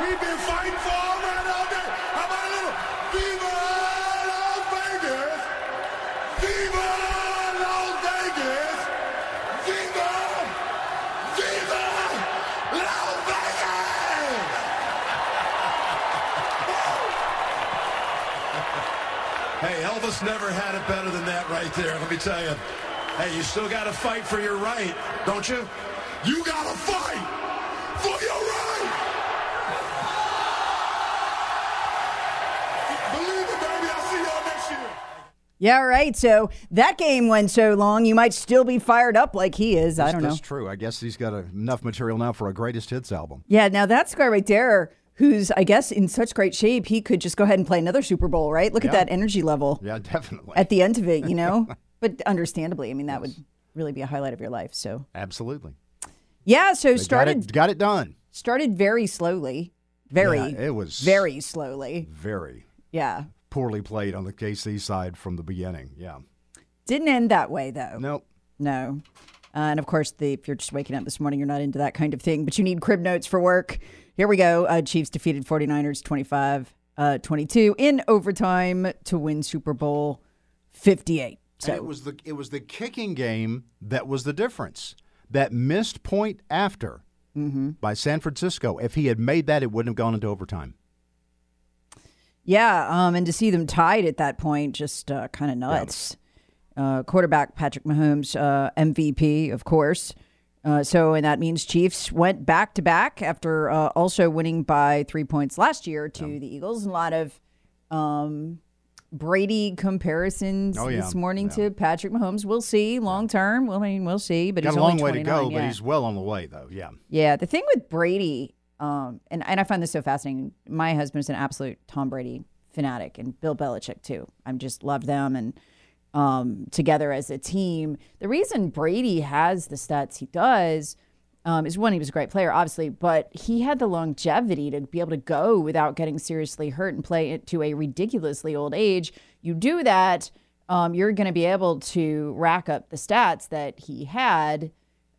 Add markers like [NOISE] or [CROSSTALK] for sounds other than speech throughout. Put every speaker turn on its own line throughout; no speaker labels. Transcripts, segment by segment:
We've been fighting for all night all day. How about a little Viva Las Vegas? Viva Las Vegas! Viva! Viva Las Vegas! Hey, Elvis never had it better than that right there, let me tell you. Hey, you still got to fight for your right, don't you? You got to fight for your right!
Yeah, right. So that game went so long, you might still be fired up like he is. I don't know.
That's true. I guess he's got enough material now for a greatest hits album.
Yeah, now that's guy right there who's, I guess, in such great shape, he could just go ahead and play another Super Bowl, right? Look at that energy level
Yeah, definitely.
at the end of it, you know? [LAUGHS] but understandably, I mean, that would really be a highlight of your life. So,
Absolutely.
yeah, so
They got
started
it, got it done.
started very slowly. Very,
Yeah, it was
very slowly.
very
Yeah.
Poorly played on the KC side from the beginning. Yeah.
Didn't end that way, though.
Nope.
No. Uh, and of course, the, if you're just waking up this morning, you're not into that kind of thing, but you need crib notes for work. Here we go. Uh, Chiefs defeated 49ers 25 uh, 22 in overtime to win Super Bowl 58. So
And it was the it was the kicking game that was the difference. That missed point after
Mm-hmm.
by San Francisco. If he had made that, it wouldn't have gone into overtime.
Yeah, um, and to see them tied at that point, just uh, kind of nuts. Uh, quarterback Patrick Mahomes, uh, MVP, of course. Uh, so, and that means Chiefs went back to back after uh, also winning by three points last year to the Eagles. A lot of um, Brady comparisons
Oh, yeah.
this morning
Yeah.
to Patrick Mahomes. We'll see long term. Well, I mean, we'll see. But he's
Got
he's
a long way to go,
29,
but he's well on the way, though. Yeah.
Yeah, the thing with Brady, um, and, and I find this so fascinating. My husband is an absolute Tom Brady fanatic, and Bill Belichick too. I'm just love them and um, together as a team. The reason Brady has the stats he does um, is one, he was a great player, obviously, but he had the longevity to be able to go without getting seriously hurt and play to a ridiculously old age. You do that, um, you're going to be able to rack up the stats that he had.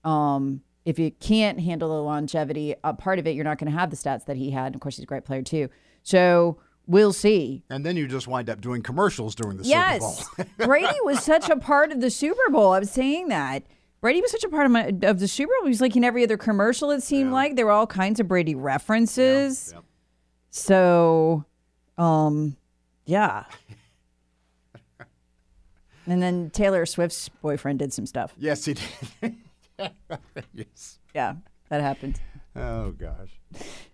Um, if you can't handle the longevity, a part of it, you're not going to have the stats that he had. And of course, he's a great player too. So we'll see.
And then you just wind up doing commercials during the
yes,
Super Bowl. [LAUGHS]
Brady was such a part of the Super Bowl. I was saying that. Brady was such a part of, my, of the Super Bowl. He was like in every other commercial, it seemed like. There were all kinds of Brady references.
Yep.
So, um, yeah. [LAUGHS] and then Taylor Swift's boyfriend did some stuff.
yes, he did. [LAUGHS] [LAUGHS] yes.
Yeah, that happened.
Oh gosh.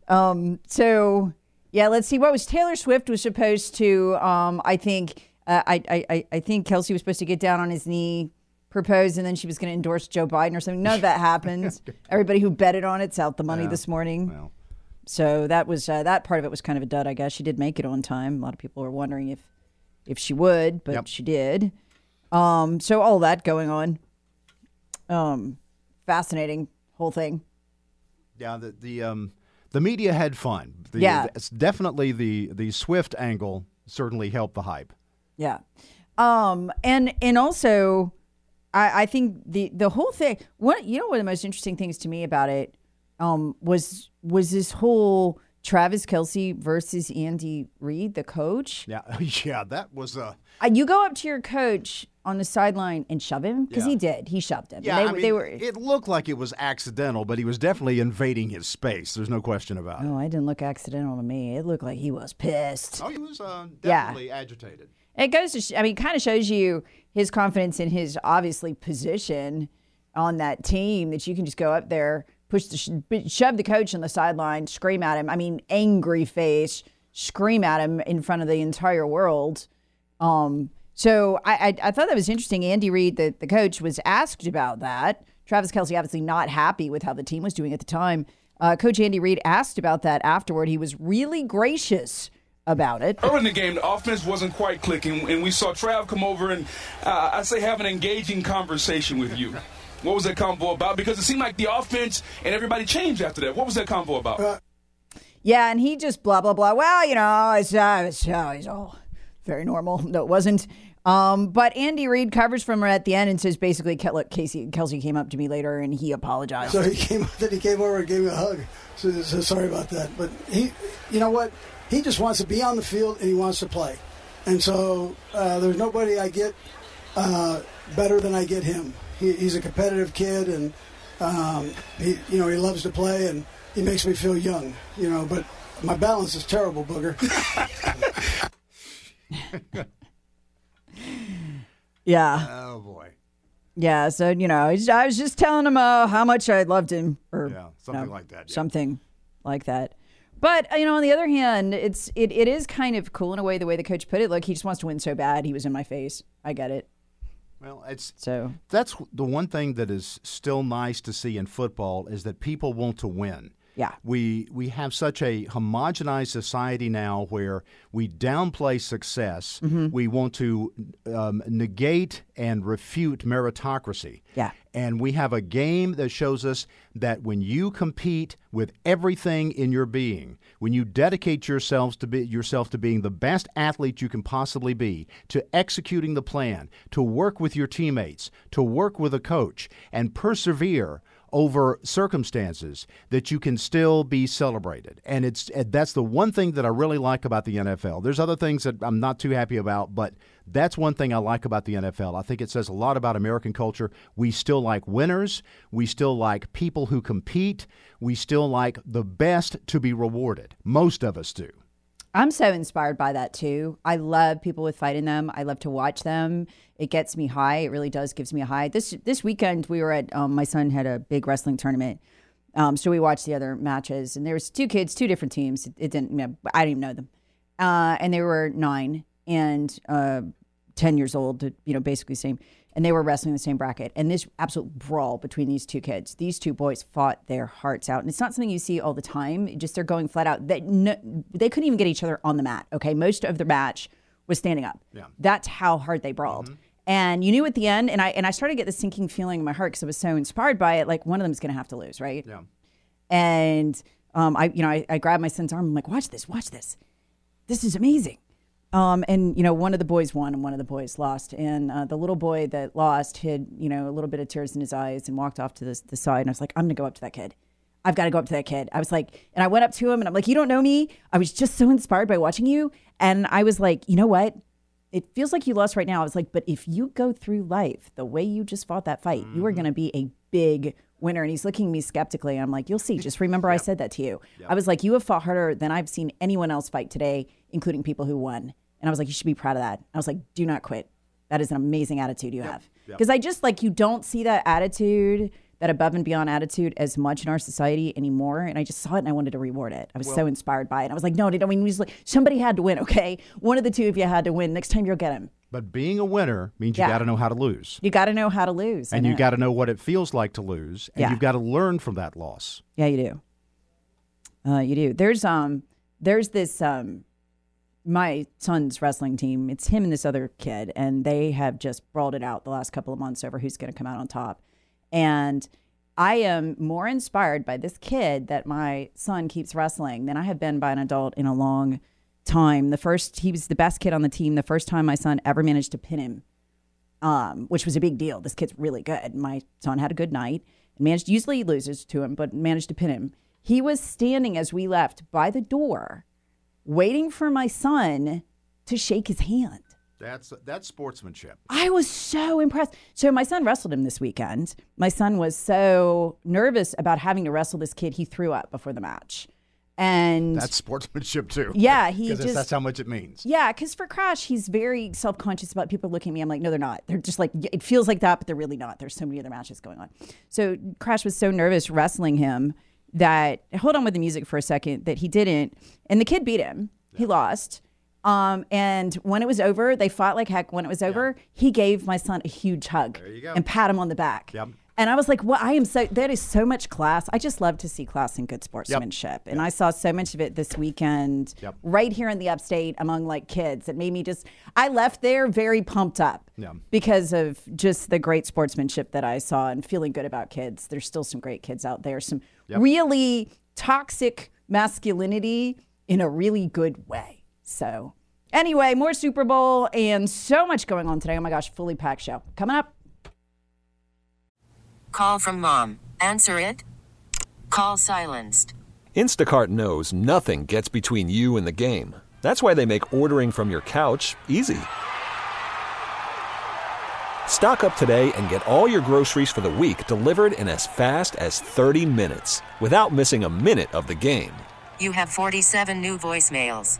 Um, so yeah, let's see. What was Taylor Swift was supposed to? Um, I think uh, I, I I- think Kelce was supposed to get down on his knee, propose, and then she was going to endorse Joe Biden or something. None of that happened. [LAUGHS] Everybody who betted on it's out the money
Yeah.
this morning.
Well,
So that was uh, that part of it was kind of a dud. I guess she did make it on time. A lot of people were wondering if if she would, but
Yep.
she did. Um, so all that going on. Um, fascinating whole thing.
yeah. The the um the media had fun. The,
Yeah.
It's definitely the the Swift angle certainly helped the hype.
Yeah. Um, and and also I, I think the the whole thing what you know one of the most interesting things to me about it um was was this whole Travis Kelce versus Andy Reid, the coach.
Yeah. [LAUGHS] Yeah. That was a.
Uh, you go up to your coach on the sideline and shove him? Because he did. He shoved him.
Yeah,
they,
I mean,
they were.
it looked like it was accidental, but he was definitely invading his space. There's no question about it.
No, I didn't look accidental to me. It looked like he was pissed.
Oh, he was uh,
Yeah.
definitely agitated.
It goes to, sh- I mean, kind of shows you his confidence in his obviously position on that team that you can just go up there, push the, sh- shove the coach on the sideline, scream at him. I mean, angry face, scream at him in front of the entire world. Um, so I, I, I thought that was interesting. Andy Reid, the, the coach, was asked about that. Travis Kelce obviously not happy with how the team was doing at the time. Uh, coach Andy Reid asked about that afterward. He was really gracious about it.
Early in the game, the offense wasn't quite clicking, and we saw Trav come over and uh, I say have an engaging conversation with you. What was that convo about? Because it seemed like the offense and everybody changed after that. What was that convo about?
Yeah, and he just blah blah blah. Well, you know, it's uh, it's, uh, it's all very normal. No, it wasn't. Um, but Andy Reid covers from her at the end and says basically, look, Casey Kelce came up to me later and he apologized.
So he came. Then he came over and gave me a hug. So, so sorry about that. But he, you know what? He just wants to be on the field and he wants to play. And so uh, there's nobody I get uh, better than I get him. He, he's a competitive kid and um, he, you know, he loves to play and he makes me feel young. You know, but my balance is terrible, booger. [LAUGHS] [LAUGHS] [LAUGHS]
yeah,
Oh boy.
yeah. So you know, I was- just telling him uh, how much I loved him, or
Yeah, something like that, yeah.
something like that. But you know, on the other hand, it's it, it is kind of cool in a way the way the coach put it. Look, he just wants to win so bad. He was in my face. I get it.
Well, it's
So
that's the one thing that is still nice to see in football is that people want to win.
Yeah.
We we have such a homogenized society now where we downplay success.
Mm-hmm.
We want to um, negate and refute meritocracy.
Yeah.
And we have a game that shows us that when you compete with everything in your being, when you dedicate yourselves to be yourself to being the best athlete you can possibly be, to executing the plan, to work with your teammates, to work with a coach, and persevere over circumstances that you can still be celebrated. And it's that's the one thing that I really like about the NFL. There's other things that I'm not too happy about, but that's one thing I like about the NFL. I think it says a lot about American culture. We still like winners. We still like people who compete. We still like the best to be rewarded. Most of us do.
I'm so inspired by that too. I love people with fight in them. I love to watch them. It gets me high. It really does gives me a high. This this weekend we were at um, my son had a big wrestling tournament. Um, so we watched the other matches and there was two kids, two different teams. It, it didn't you know, I didn't even know them. Uh, and they were 9 and uh, 10 years old, you know, basically same. And they were wrestling the same bracket. And this absolute brawl between these two kids. These two boys fought their hearts out. And it's not something you see all the time. Just they're going flat out. They, no, they couldn't even get each other on the mat. Okay. Most of the match was standing up. Yeah. That's how hard they brawled. And you knew at the end, and I and I started to get this sinking feeling in my heart because I was so inspired by it. Like one of them is going to have to lose, right?
Yeah.
And um, I, you know, I, I grabbed my son's arm. I'm like, watch this, watch this. This is amazing. Um, and you know, one of the boys won and one of the boys lost. And uh, the little boy that lost had, you know, a little bit of tears in his eyes and walked off to the, the side. And I was like, I'm going to go up to that kid. I've got to go up to that kid. I was like, and I went up to him and I'm like, you don't know me. I was just so inspired by watching you. And I was like, you know what? It feels like you lost right now. I was like, but if you go through life the way you just fought that fight, you are going to be a big winner. And he's looking at me skeptically. I'm like, you'll see. Just remember I said that to you. I was like, you have fought harder than I've seen anyone else fight today, including people who won. And I was like, you should be proud of that. I was like, do not quit. That is an amazing attitude you have. Because I just like, you don't see that attitude, that above and beyond attitude as much in our society anymore. And I just saw it and I wanted to reward it. I was so inspired by it. I was like, no, I mean, like, somebody had to win, okay? One of the two of you had to win. Next time you'll get him.
But being a winner means you
Yeah.
got to know how to lose.
You got to know how to lose.
And you got to know what it feels like to lose. And
Yeah.
you've got to learn from that loss.
Yeah, you do. Uh, you do. There's um, there's this um, my son's wrestling team. It's him and this other kid, and they have just brawled it out the last couple of months over who's going to come out on top. And I am more inspired by this kid that my son keeps wrestling than I have been by an adult in a long time. The first, he was the best kid on the team. The first time my son ever managed to pin him um, which was a big deal. This kid's really good. My son had a good night and managed, usually loses to him, but managed to pin him. He was standing as we left by the door, waiting for my son to shake his hand.
That's that's sportsmanship.
I was so impressed. So my son wrestled him this weekend. My son was so nervous about having to wrestle this kid, he threw up before the match. And
That's sportsmanship too.
Yeah, he [LAUGHS] just-
that's how much it means.
Yeah, because for Crash, he's very self conscious about people looking at me. I'm like, no, they're not. They're just like, it feels like that, but they're really not. There's so many other matches going on. So Crash was so nervous wrestling him that, hold on with the music for a second, that he didn't. And the kid beat him. He lost. Um, and when it was over, they fought like heck. When it was over, he gave my son a huge hug and pat him on the back.
Yep.
And I was like, well, I am so, that is so much class. I just love to see class and good sportsmanship. And I saw so much of it this weekend
Yep.
right here in the upstate among like kids. It made me just, I left there very pumped up
Yeah.
because of just the great sportsmanship that I saw and feeling good about kids. There's still some great kids out there, some
Yep.
really toxic masculinity in a really good way. So, anyway, more Super Bowl and so much going on today. Oh my gosh, fully packed show. Coming up.
Call from mom. Answer it. Call silenced.
Instacart knows nothing gets between you and the game. That's why they make ordering from your couch easy. Stock up today and get all your groceries for the week delivered in as fast as 30 minutes without missing a minute of the game.
You have 47 new voicemails.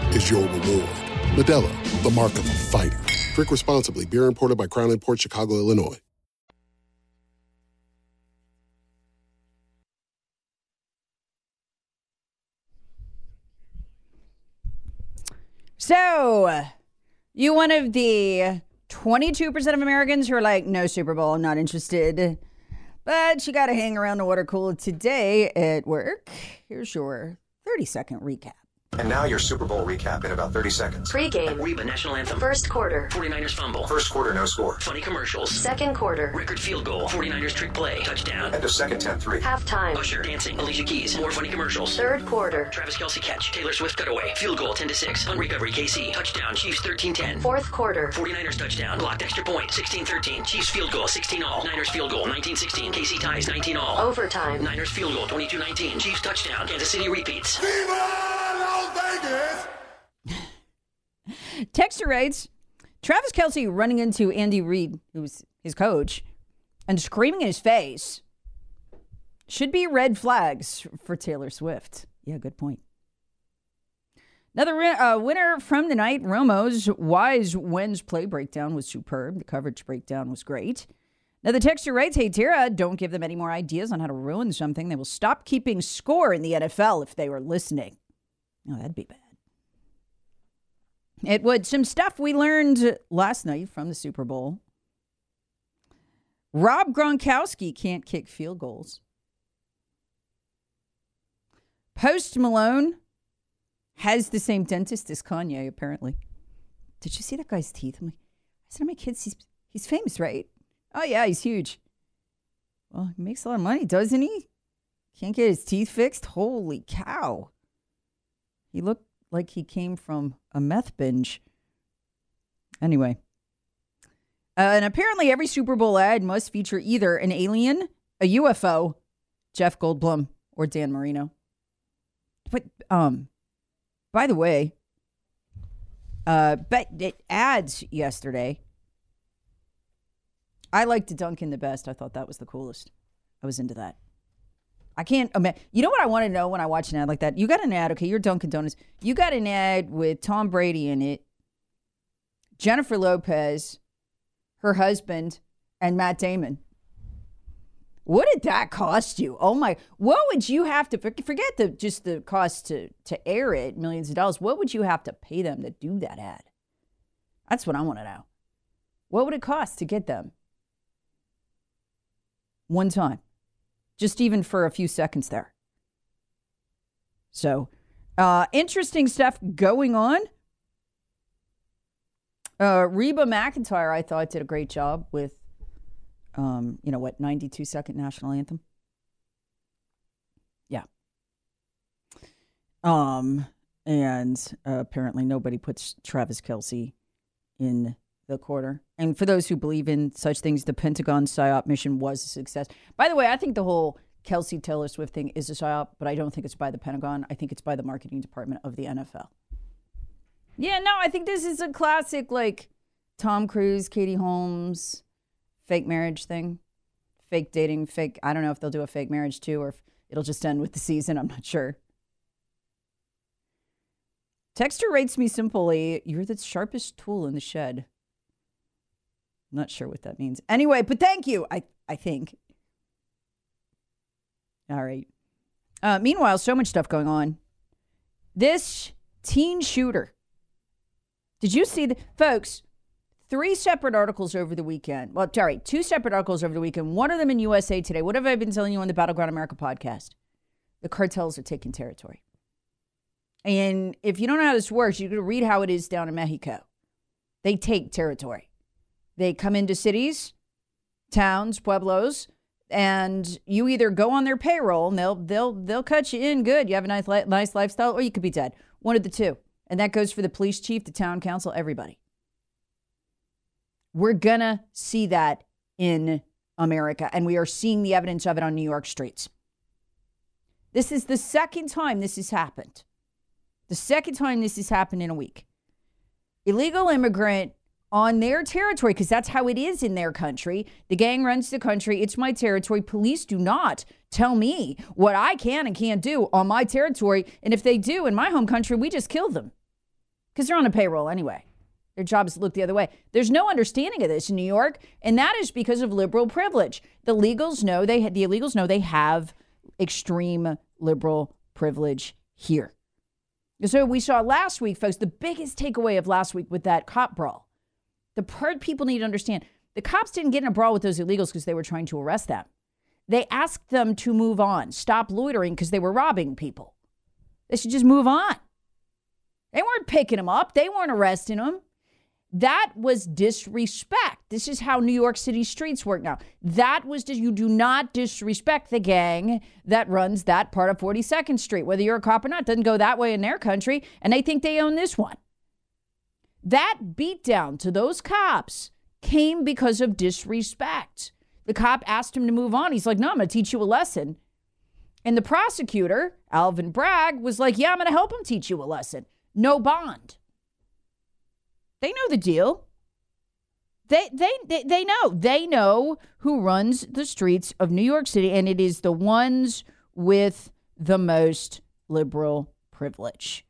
is your reward. Modelo, the mark of a fighter. Drink responsibly. Beer imported by Crown Imports Chicago, Illinois.
So, you one of the 22% of Americans who are like, no Super Bowl, I'm not interested. But you got to hang around the water cooler today at work. Here's your 30 second recap.
And now your Super Bowl recap in about 30 seconds.
Pre-game.
Reba national anthem.
First quarter.
49ers fumble.
First quarter, no score.
Funny commercials.
Second quarter.
Record field goal. 49ers trick play. Touchdown.
End of second 10-3.
Halftime.
Usher dancing. Alicia Keys. More funny commercials.
Third quarter.
Travis Kelce catch. Taylor Swift cutaway. Field goal 10 to 6. On recovery KC. Touchdown. Chiefs 13-10.
Fourth quarter.
49ers touchdown. Blocked extra point. 16-13. Chiefs field goal 16 all. Niners field goal 19-16. KC ties 19 all.
Overtime.
Niners field goal 22-19. Chiefs touchdown. Kansas City repeats.
Las Vegas! [LAUGHS]
Texter writes Travis Kelce running into Andy Reid, who's his coach, and screaming in his face should be red flags for Taylor Swift. Yeah, good point. Another uh, winner from the night, Romo's Wise Wins play breakdown was superb. The coverage breakdown was great. Now, the texture writes, Hey, Tara, don't give them any more ideas on how to ruin something. They will stop keeping score in the NFL if they were listening. Oh, that'd be bad. It would. Some stuff we learned last night from the Super Bowl. Rob Gronkowski can't kick field goals. Post Malone has the same dentist as Kanye, apparently. Did you see that guy's teeth? I'm like, I said to my kids, he's, he's famous, right? Oh, yeah, he's huge. Well, he makes a lot of money, doesn't he? Can't get his teeth fixed? Holy cow. He looked like he came from a meth binge. Anyway. Uh, and apparently, every Super Bowl ad must feature either an alien, a UFO, Jeff Goldblum, or Dan Marino. But, um, by the way, uh, but it ads yesterday. I liked Dunkin' the best. I thought that was the coolest. I was into that. I can't oh, imagine. You know what I want to know when I watch an ad like that? You got an ad, okay? You're Dunkin' Donuts. You got an ad with Tom Brady in it, Jennifer Lopez, her husband, and Matt Damon. What did that cost you? Oh my! What would you have to forget the just the cost to to air it, millions of dollars? What would you have to pay them to do that ad? That's what I want to know. What would it cost to get them? One time, just even for a few seconds there. So, uh, interesting stuff going on. Uh, Reba McEntire, I thought, did a great job with um, you know what, 92 second national anthem. Yeah. Um, and uh, apparently nobody puts Travis Kelce in the quarter. And for those who believe in such things, the Pentagon PSYOP mission was a success. By the way, I think the whole Kelce Taylor Swift thing is a PSYOP, but I don't think it's by the Pentagon. I think it's by the marketing department of the NFL. Yeah, no, I think this is a classic like Tom Cruise, Katie Holmes, fake marriage thing, fake dating, fake. I don't know if they'll do a fake marriage too, or if it'll just end with the season. I'm not sure. Texter rates me simply, you're the sharpest tool in the shed. I'm not sure what that means. Anyway, but thank you, I, I think. All right. Uh, meanwhile, so much stuff going on. This teen shooter. Did you see the folks? three separate articles over the weekend. Well, sorry, two separate articles over the weekend. One of them in USA Today. What have I been telling you on the Battleground America podcast? The cartels are taking territory. And if you don't know how this works, you can read how it is down in Mexico. They take territory. They come into cities, towns, pueblos, and you either go on their payroll and they'll they'll they'll cut you in good. You have a nice nice lifestyle, or you could be dead. One of the two. And that goes for the police chief, the town council, everybody. We're to see that in America, and we are seeing the evidence of it on New York streets. This is the second time this has happened. The second time this has happened in a week. Illegal immigrant on their territory, because that's how it is in their country. The gang runs the country. It's my territory. Police do not tell me what I can and can't do on my territory. And if they do in my home country, we just kill them because they're on a payroll anyway. Their job is to look the other way. There's no understanding of this in New York, and that is because of liberal privilege. The legals know they the illegals know they have extreme liberal privilege here. So we saw last week, folks, the biggest takeaway of last week with that cop brawl. The part people need to understand the cops didn't get in a brawl with those illegals because they were trying to arrest them. They asked them to move on, stop loitering because they were robbing people. They should just move on. They weren't picking them up, they weren't arresting them. That was disrespect. This is how New York City streets work now. That was you do not disrespect the gang that runs that part of 42nd Street, whether you're a cop or not. Doesn't go that way in their country, and they think they own this one. That beatdown to those cops came because of disrespect. The cop asked him to move on. He's like, "No, I'm going to teach you a lesson." And the prosecutor, Alvin Bragg, was like, "Yeah, I'm going to help him teach you a lesson. No bond." They know the deal. They, they, they, they know. They know who runs the streets of New York City, and it is the ones with the most liberal privilege.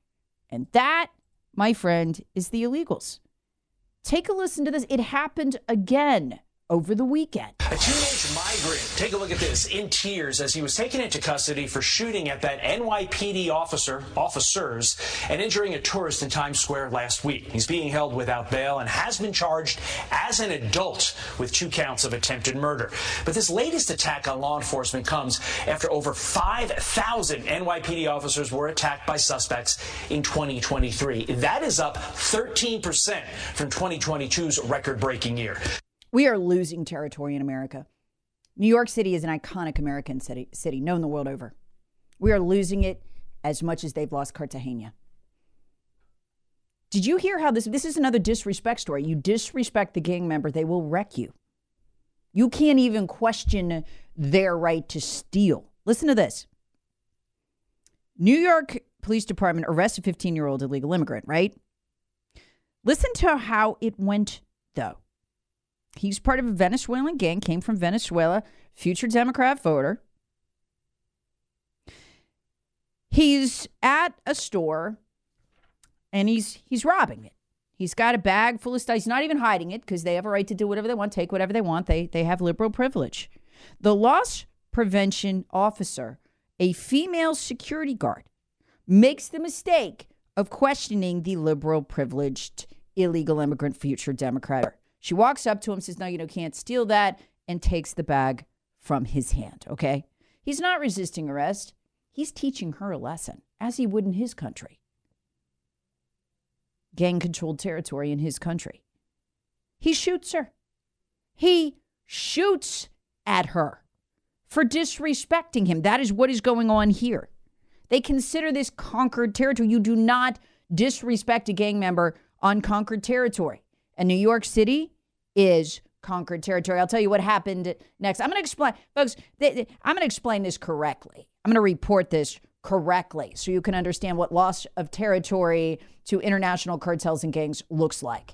And that, my friend, is the illegals. Take a listen to this. It happened again over the weekend.
A teenage migrant, take a look at this, in tears as he was taken into custody for shooting at that NYPD officer, officers, and injuring a tourist in Times Square last week. He's being held without bail and has been charged as an adult with two counts of attempted murder. But this latest attack on law enforcement comes after over 5,000 NYPD officers were attacked by suspects in 2023. That is up 13% from 2022's record breaking year.
We are losing territory in America. New York City is an iconic American city, city known the world over. We are losing it as much as they've lost Cartagena. Did you hear how this? This is another disrespect story. You disrespect the gang member, they will wreck you. You can't even question their right to steal. Listen to this. New York Police Department arrested 15 year old illegal immigrant, right? Listen to how it went, though. He's part of a Venezuelan gang, came from Venezuela, future Democrat voter. He's at a store and he's he's robbing it. He's got a bag full of stuff. He's not even hiding it because they have a right to do whatever they want, take whatever they want. They they have liberal privilege. The loss prevention officer, a female security guard, makes the mistake of questioning the liberal privileged illegal immigrant future Democrat. She walks up to him, says, No, you know, can't steal that, and takes the bag from his hand. Okay. He's not resisting arrest. He's teaching her a lesson, as he would in his country. Gang controlled territory in his country. He shoots her. He shoots at her for disrespecting him. That is what is going on here. They consider this conquered territory. You do not disrespect a gang member on conquered territory. And New York City is conquered territory. I'll tell you what happened next. I'm going to explain, folks, I'm going to explain this correctly. I'm going to report this correctly so you can understand what loss of territory to international cartels and gangs looks like.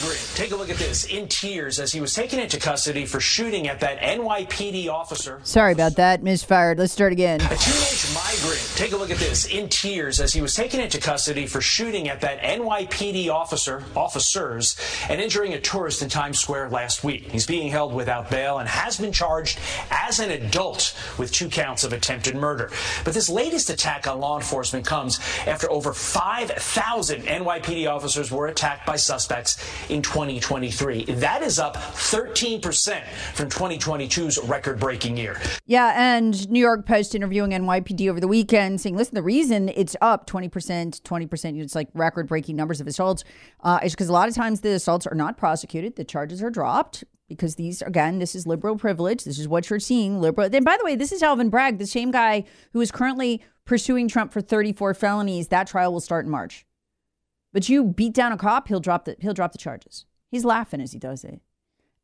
Migrant, take a look at this, in tears as he was taken into custody for shooting at that NYPD officer.
Sorry about that. Misfired. Let's start again.
A teenage migrant, take a look at this, in tears as he was taken into custody for shooting at that NYPD officer, officers, and injuring a tourist in Times Square last week. He's being held without bail and has been charged as an adult with two counts of attempted murder. But this latest attack on law enforcement comes after over 5,000 NYPD officers were attacked by suspects in 2023. That is up 13% from 2022's record breaking year.
Yeah, and New York Post interviewing NYPD over the weekend saying, listen, the reason it's up 20%, 20%, it's like record breaking numbers of assaults, uh, is because a lot of times the assaults are not prosecuted, the charges are dropped. Because these, again, this is liberal privilege. This is what you're seeing. Liberal. And by the way, this is Alvin Bragg, the same guy who is currently pursuing Trump for 34 felonies. That trial will start in March. But you beat down a cop, he'll drop the he'll drop the charges. He's laughing as he does it.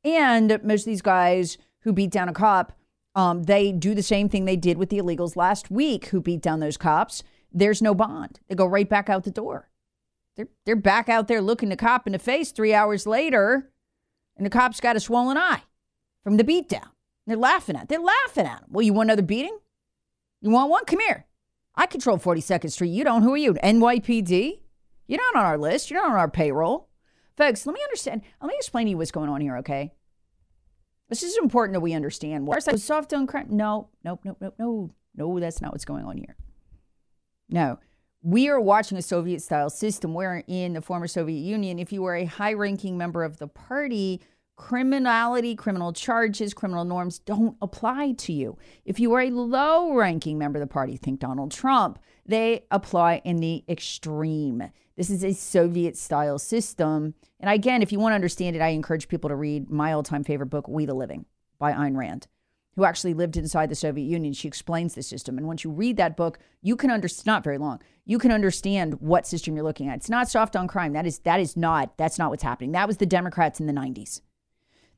And most of these guys who beat down a cop, um, they do the same thing they did with the illegals last week who beat down those cops. There's no bond. They go right back out the door. They're they're back out there looking the cop in the face three hours later, and the cop's got a swollen eye from the beatdown. They're laughing at. They're laughing at him. Well, you want another beating? You want one? Come here. I control 42nd Street. You don't. Who are you? NYPD? You're not on our list. You're not on our payroll. Folks, let me understand. Let me explain to you what's going on here, okay? This is important that we understand. What like soft on crime? No, nope, nope, nope, no, no. That's not what's going on here. No, we are watching a Soviet-style system where, in the former Soviet Union, if you were a high-ranking member of the party, criminality, criminal charges, criminal norms don't apply to you. If you are a low-ranking member of the party, think Donald Trump, they apply in the extreme. This is a Soviet style system. And again, if you want to understand it, I encourage people to read my all time favorite book, We the Living by Ayn Rand, who actually lived inside the Soviet Union. She explains the system. And once you read that book, you can understand, not very long, you can understand what system you're looking at. It's not soft on crime. That is, that is not, that's not what's happening. That was the Democrats in the 90s.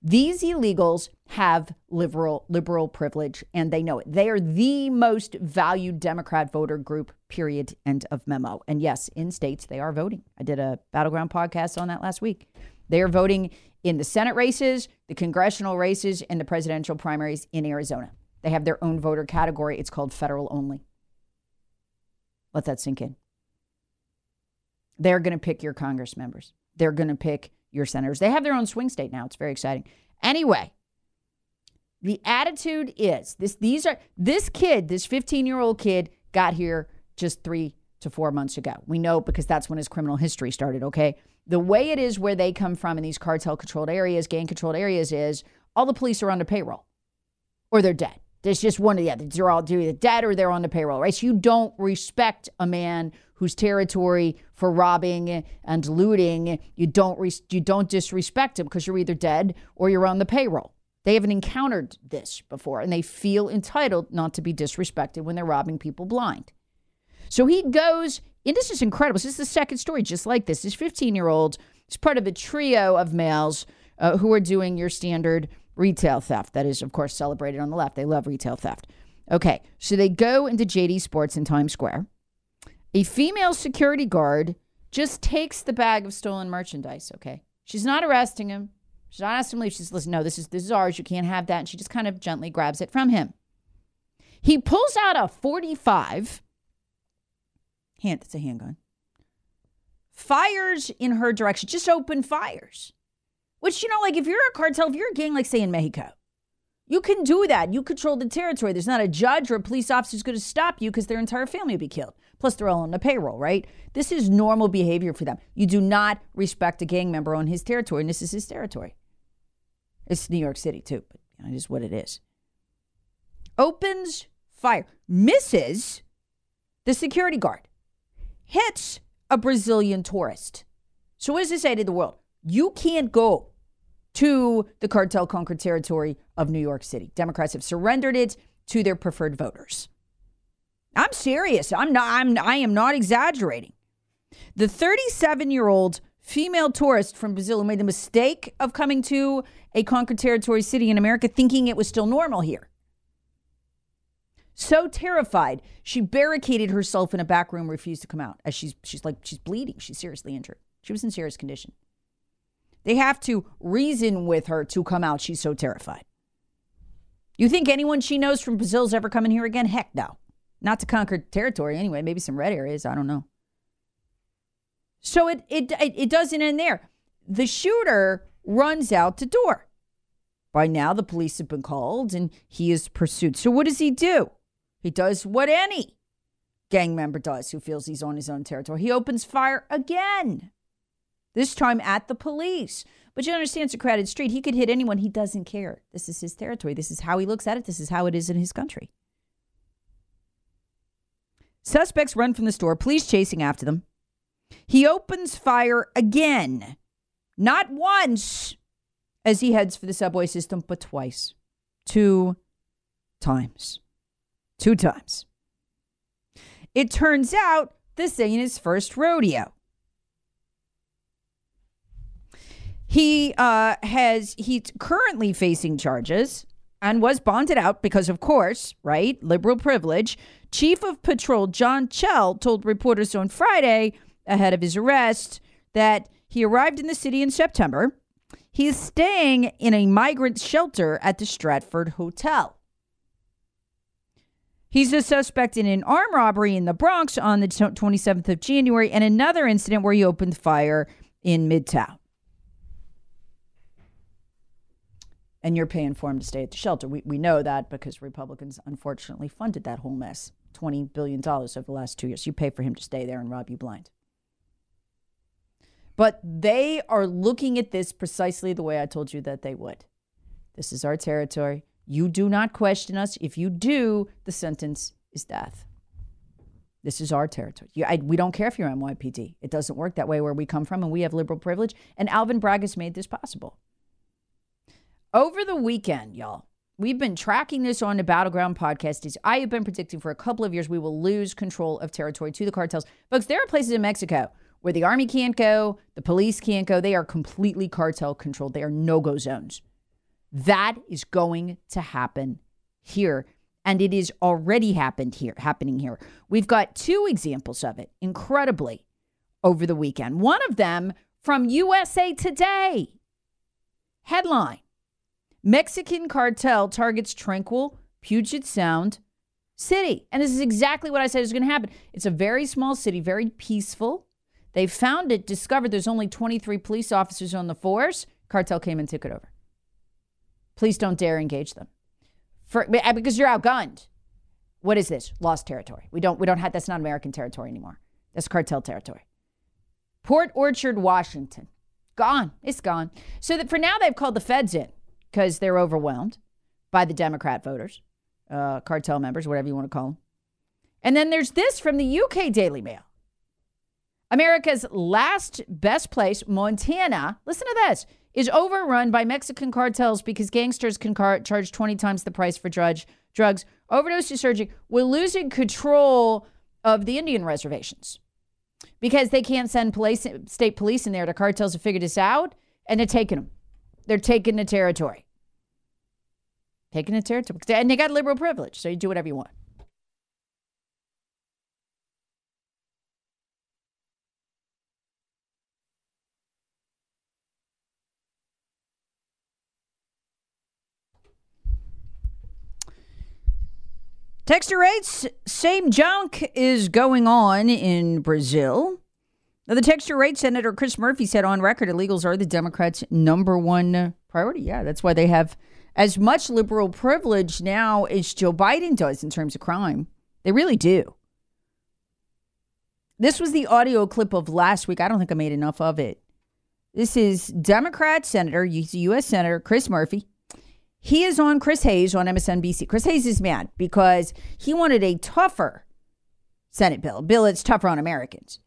These illegals have liberal liberal privilege and they know it. They are the most valued Democrat voter group, period. End of memo. And yes, in states they are voting. I did a battleground podcast on that last week. They are voting in the Senate races, the congressional races, and the presidential primaries in Arizona. They have their own voter category. It's called federal only. Let that sink in. They're going to pick your Congress members. They're going to pick your senators. They have their own swing state now. It's very exciting. Anyway, the attitude is this these are this kid, this 15-year-old kid got here just 3 to 4 months ago. We know because that's when his criminal history started, okay? The way it is where they come from in these cartel controlled areas, gang controlled areas is all the police are the payroll or they're dead. There's just one of the other. They're all either dead or they're on the payroll, right? So you don't respect a man whose territory for robbing and looting you don't you don't disrespect him because you're either dead or you're on the payroll. They haven't encountered this before, and they feel entitled not to be disrespected when they're robbing people blind. So he goes, and this is incredible. This is the second story just like this. This 15 year old is part of a trio of males uh, who are doing your standard retail theft. That is, of course, celebrated on the left. They love retail theft. Okay, so they go into JD Sports in Times Square. A female security guard just takes the bag of stolen merchandise, okay? She's not arresting him. She's not asking him to leave. She's listen, no, this is this is ours. You can't have that. And she just kind of gently grabs it from him. He pulls out a 45. Hand, it's a handgun. Fires in her direction, just open fires. Which, you know, like if you're a cartel, if you're a gang, like say in Mexico, you can do that. You control the territory. There's not a judge or a police officer who's going to stop you because their entire family will be killed. Plus, they're all on the payroll, right? This is normal behavior for them. You do not respect a gang member on his territory, and this is his territory. It's New York City, too, but you know, it is what it is. Opens fire, misses the security guard, hits a Brazilian tourist. So, what does this say to the world? You can't go to the cartel conquered territory of New York City. Democrats have surrendered it to their preferred voters. I'm serious. I'm not I'm I am not exaggerating. The 37-year-old female tourist from Brazil who made the mistake of coming to a conquered territory city in America thinking it was still normal here. So terrified, she barricaded herself in a back room, refused to come out as she's she's like she's bleeding. She's seriously injured. She was in serious condition. They have to reason with her to come out. She's so terrified. You think anyone she knows from Brazil's ever coming here again? Heck no. Not to conquer territory anyway. Maybe some red areas. I don't know. So it it it doesn't end there. The shooter runs out the door. By now, the police have been called and he is pursued. So what does he do? He does what any gang member does who feels he's on his own territory. He opens fire again this time at the police. But you understand it's a crowded street. He could hit anyone. He doesn't care. This is his territory. This is how he looks at it. This is how it is in his country. Suspects run from the store, police chasing after them. He opens fire again, not once as he heads for the subway system, but twice. Two times. Two times. It turns out this ain't his first rodeo. He uh, has he's currently facing charges and was bonded out because, of course, right, liberal privilege. Chief of Patrol John Chell told reporters on Friday ahead of his arrest that he arrived in the city in September. He is staying in a migrant shelter at the Stratford Hotel. He's a suspect in an armed robbery in the Bronx on the 27th of January and another incident where he opened fire in Midtown. And you're paying for him to stay at the shelter. We, we know that because Republicans unfortunately funded that whole mess $20 billion over the last two years. You pay for him to stay there and rob you blind. But they are looking at this precisely the way I told you that they would. This is our territory. You do not question us. If you do, the sentence is death. This is our territory. You, I, we don't care if you're NYPD. It doesn't work that way where we come from, and we have liberal privilege. And Alvin Bragg has made this possible. Over the weekend, y'all, we've been tracking this on the Battleground podcast. Is I have been predicting for a couple of years we will lose control of territory to the cartels. Folks, there are places in Mexico where the army can't go, the police can't go. They are completely cartel controlled. They are no go zones. That is going to happen here. And it is already happened here, happening here. We've got two examples of it, incredibly, over the weekend. One of them from USA Today. Headline Mexican cartel targets tranquil Puget Sound city. And this is exactly what I said is going to happen. It's a very small city, very peaceful. They found it, discovered there's only 23 police officers on the force. Cartel came and took it over. Please don't dare engage them. For, uh, because you're outgunned. What is this? Lost territory. We don't we don't have that's not American territory anymore. That's cartel territory. Port Orchard, Washington. Gone. It's gone. So that for now they've called the feds in because they're overwhelmed by the Democrat voters, uh, cartel members, whatever you want to call them. And then there's this from the UK Daily Mail. America's last best place, Montana, listen to this, is overrun by Mexican cartels because gangsters can car- charge 20 times the price for drug- drugs. Overdose surging. We're losing control of the Indian reservations because they can't send police, state police in there. The cartels have figured this out and they're taking them. They're taking the territory. Taking the territory. And they got liberal privilege, so you do whatever you want. Texture rates, same junk is going on in Brazil. Now, the texture rate, Senator Chris Murphy said on record, illegals are the Democrats' number one priority. Yeah, that's why they have as much liberal privilege now as Joe Biden does in terms of crime. They really do. This was the audio clip of last week. I don't think I made enough of it. This is Democrat Senator, U.S. Senator Chris Murphy he is on Chris Hayes on MSNBC. Chris Hayes is mad because he wanted a tougher Senate bill, bill that's tougher on Americans.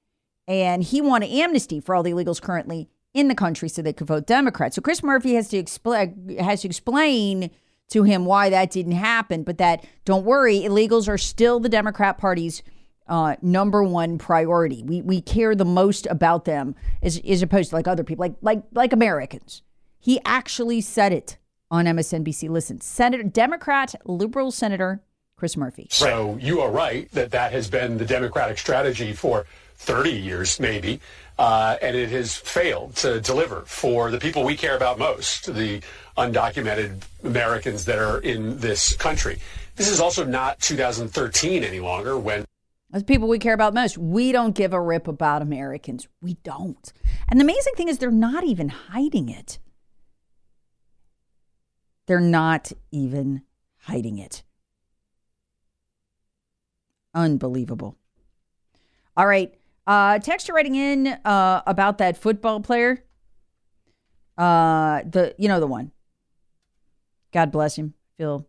And he wanted amnesty for all the illegals currently in the country so they could vote Democrat. So Chris Murphy has to explain has to explain to him why that didn't happen, but that don't worry, illegals are still the Democrat Party's uh, number one priority. We we care the most about them as, as opposed to like other people, like like like Americans. He actually said it on MSNBC. Listen, Senator, Democrat, liberal Senator Chris Murphy.
So you are right that that has been the Democratic strategy for 30 years, maybe, uh, and it has failed to deliver for the people we care about most, the undocumented Americans that are in this country. This is also not 2013 any longer when.
As people we care about most, we don't give a rip about Americans. We don't. And the amazing thing is, they're not even hiding it. They're not even hiding it. Unbelievable. All right. Uh, texture writing in uh, about that football player. Uh, the you know the one. God bless him. Feel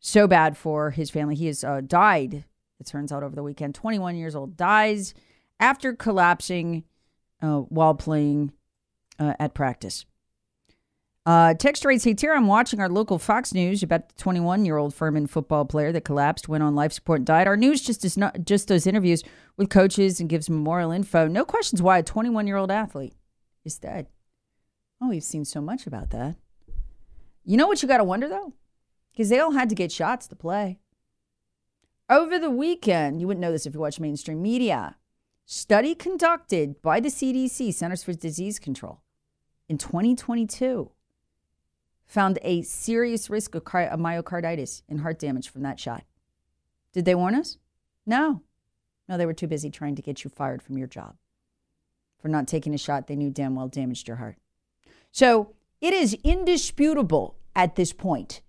so bad for his family. He has uh, died. It turns out over the weekend. 21 years old dies after collapsing uh, while playing uh, at practice. Uh, text rates hey, Tara, I'm watching our local Fox News about the 21 year old Furman football player that collapsed, went on life support, and died. Our news just does not just does interviews with coaches and gives memorial info. No questions why a 21 year old athlete is dead. Oh, we've seen so much about that. You know what you got to wonder though? Because they all had to get shots to play. Over the weekend, you wouldn't know this if you watch mainstream media. Study conducted by the CDC, Centers for Disease Control, in 2022 found a serious risk of, car- of myocarditis and heart damage from that shot. Did they warn us? No. No, they were too busy trying to get you fired from your job for not taking a shot they knew damn well damaged your heart. So it is indisputable at this point.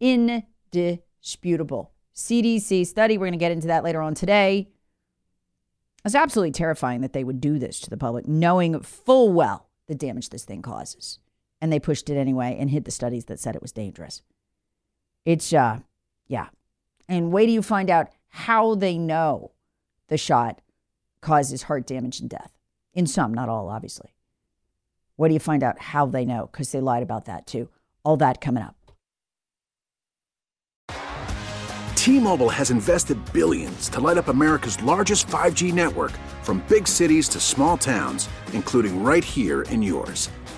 Indisputable. CDC study, we're going to get into that later on today. It's absolutely terrifying that they would do this to the public, knowing full well the damage this thing causes and they pushed it anyway and hid the studies that said it was dangerous. It's, uh, yeah. And wait till you find out how they know the shot causes heart damage and death. In some, not all, obviously. What do you find out how they know? Because they lied about that too. All that coming up.
T Mobile has invested billions to light up America's largest 5G network from big cities to small towns, including right here in yours.